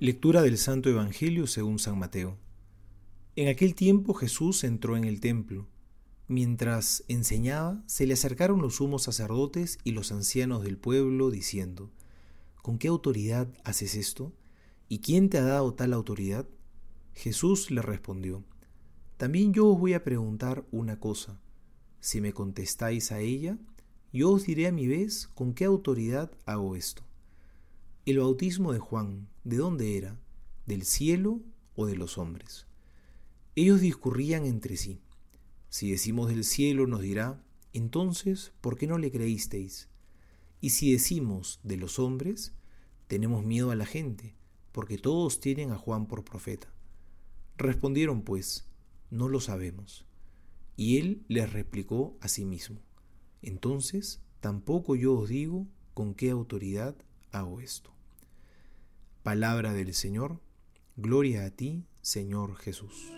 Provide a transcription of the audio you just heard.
Lectura del Santo Evangelio según San Mateo. En aquel tiempo Jesús entró en el templo. Mientras enseñaba, se le acercaron los sumos sacerdotes y los ancianos del pueblo, diciendo, ¿Con qué autoridad haces esto? ¿Y quién te ha dado tal autoridad? Jesús le respondió, También yo os voy a preguntar una cosa. Si me contestáis a ella, yo os diré a mi vez con qué autoridad hago esto. El bautismo de Juan, ¿de dónde era? ¿Del cielo o de los hombres? Ellos discurrían entre sí. Si decimos del cielo, nos dirá, entonces, ¿por qué no le creísteis? Y si decimos de los hombres, tenemos miedo a la gente, porque todos tienen a Juan por profeta. Respondieron pues, no lo sabemos. Y él les replicó a sí mismo, entonces tampoco yo os digo con qué autoridad hago esto. Palabra del Señor, gloria a ti, Señor Jesús.